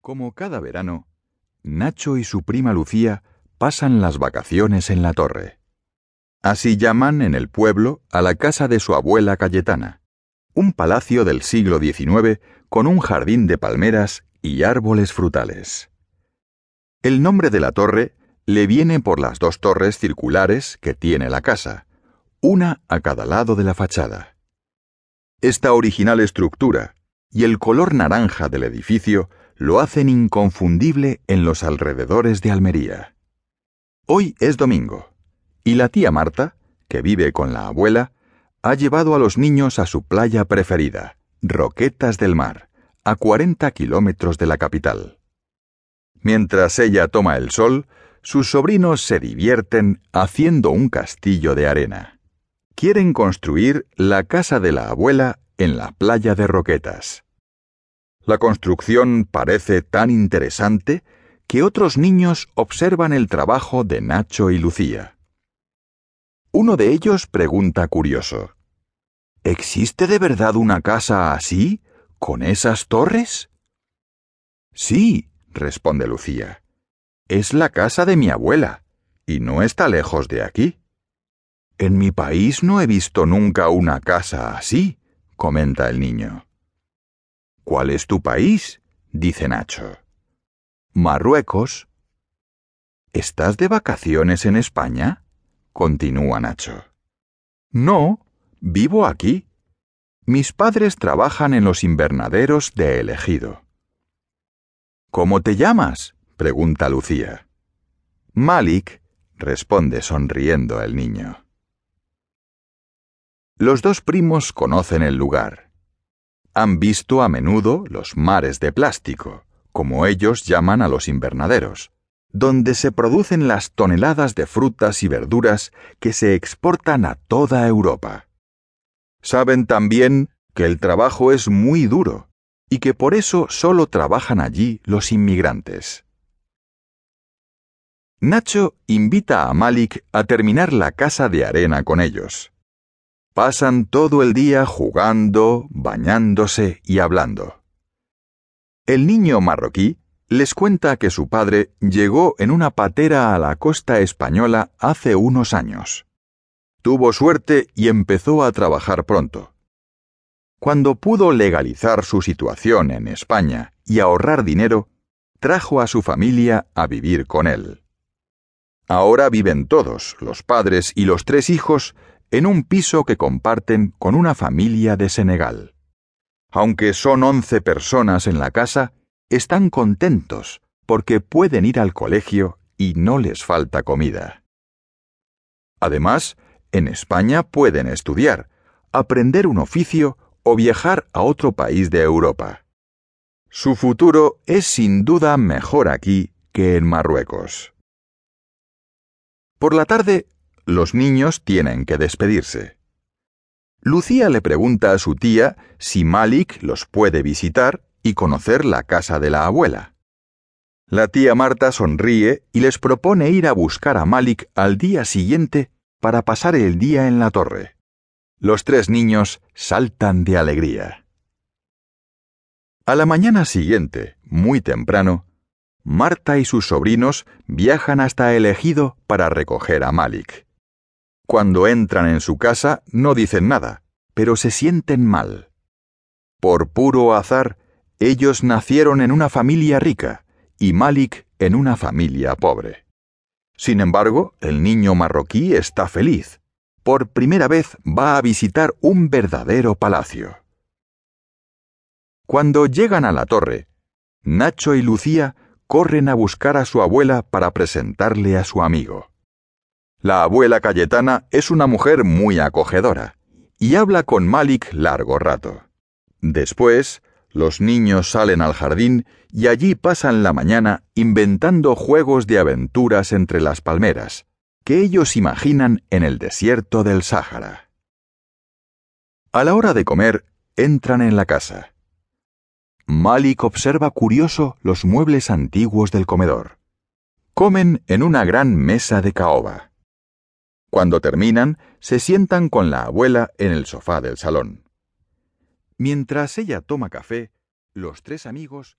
Como cada verano, Nacho y su prima Lucía pasan las vacaciones en la torre. Así llaman en el pueblo a la casa de su abuela Cayetana, un palacio del siglo XIX con un jardín de palmeras y árboles frutales. El nombre de la torre le viene por las dos torres circulares que tiene la casa, una a cada lado de la fachada. Esta original estructura y el color naranja del edificio lo hacen inconfundible en los alrededores de Almería. Hoy es domingo, y la tía Marta, que vive con la abuela, ha llevado a los niños a su playa preferida, Roquetas del Mar, a 40 kilómetros de la capital. Mientras ella toma el sol, sus sobrinos se divierten haciendo un castillo de arena. Quieren construir la casa de la abuela en la playa de Roquetas. La construcción parece tan interesante que otros niños observan el trabajo de Nacho y Lucía. Uno de ellos pregunta curioso, ¿Existe de verdad una casa así, con esas torres? Sí, responde Lucía. Es la casa de mi abuela, y no está lejos de aquí. En mi país no he visto nunca una casa así, comenta el niño. ¿Cuál es tu país? dice Nacho. Marruecos. ¿Estás de vacaciones en España? continúa Nacho. No, vivo aquí. Mis padres trabajan en los invernaderos de Elegido. ¿Cómo te llamas? pregunta Lucía. Malik, responde sonriendo el niño. Los dos primos conocen el lugar han visto a menudo los mares de plástico, como ellos llaman a los invernaderos, donde se producen las toneladas de frutas y verduras que se exportan a toda Europa. Saben también que el trabajo es muy duro y que por eso solo trabajan allí los inmigrantes. Nacho invita a Malik a terminar la casa de arena con ellos. Pasan todo el día jugando, bañándose y hablando. El niño marroquí les cuenta que su padre llegó en una patera a la costa española hace unos años. Tuvo suerte y empezó a trabajar pronto. Cuando pudo legalizar su situación en España y ahorrar dinero, trajo a su familia a vivir con él. Ahora viven todos, los padres y los tres hijos, en un piso que comparten con una familia de Senegal. Aunque son once personas en la casa, están contentos porque pueden ir al colegio y no les falta comida. Además, en España pueden estudiar, aprender un oficio o viajar a otro país de Europa. Su futuro es sin duda mejor aquí que en Marruecos. Por la tarde los niños tienen que despedirse. Lucía le pregunta a su tía si Malik los puede visitar y conocer la casa de la abuela. La tía Marta sonríe y les propone ir a buscar a Malik al día siguiente para pasar el día en la torre. Los tres niños saltan de alegría. A la mañana siguiente, muy temprano, Marta y sus sobrinos viajan hasta el ejido para recoger a Malik. Cuando entran en su casa no dicen nada, pero se sienten mal. Por puro azar, ellos nacieron en una familia rica y Malik en una familia pobre. Sin embargo, el niño marroquí está feliz. Por primera vez va a visitar un verdadero palacio. Cuando llegan a la torre, Nacho y Lucía corren a buscar a su abuela para presentarle a su amigo. La abuela Cayetana es una mujer muy acogedora y habla con Malik largo rato. Después, los niños salen al jardín y allí pasan la mañana inventando juegos de aventuras entre las palmeras, que ellos imaginan en el desierto del Sáhara. A la hora de comer, entran en la casa. Malik observa curioso los muebles antiguos del comedor. Comen en una gran mesa de caoba. Cuando terminan, se sientan con la abuela en el sofá del salón. Mientras ella toma café, los tres amigos